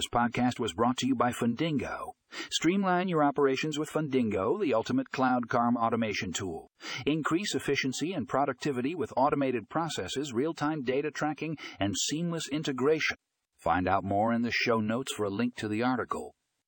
This podcast was brought to you by Fundingo. Streamline your operations with Fundingo, the ultimate cloud CARM automation tool. Increase efficiency and productivity with automated processes, real-time data tracking, and seamless integration. Find out more in the show notes for a link to the article.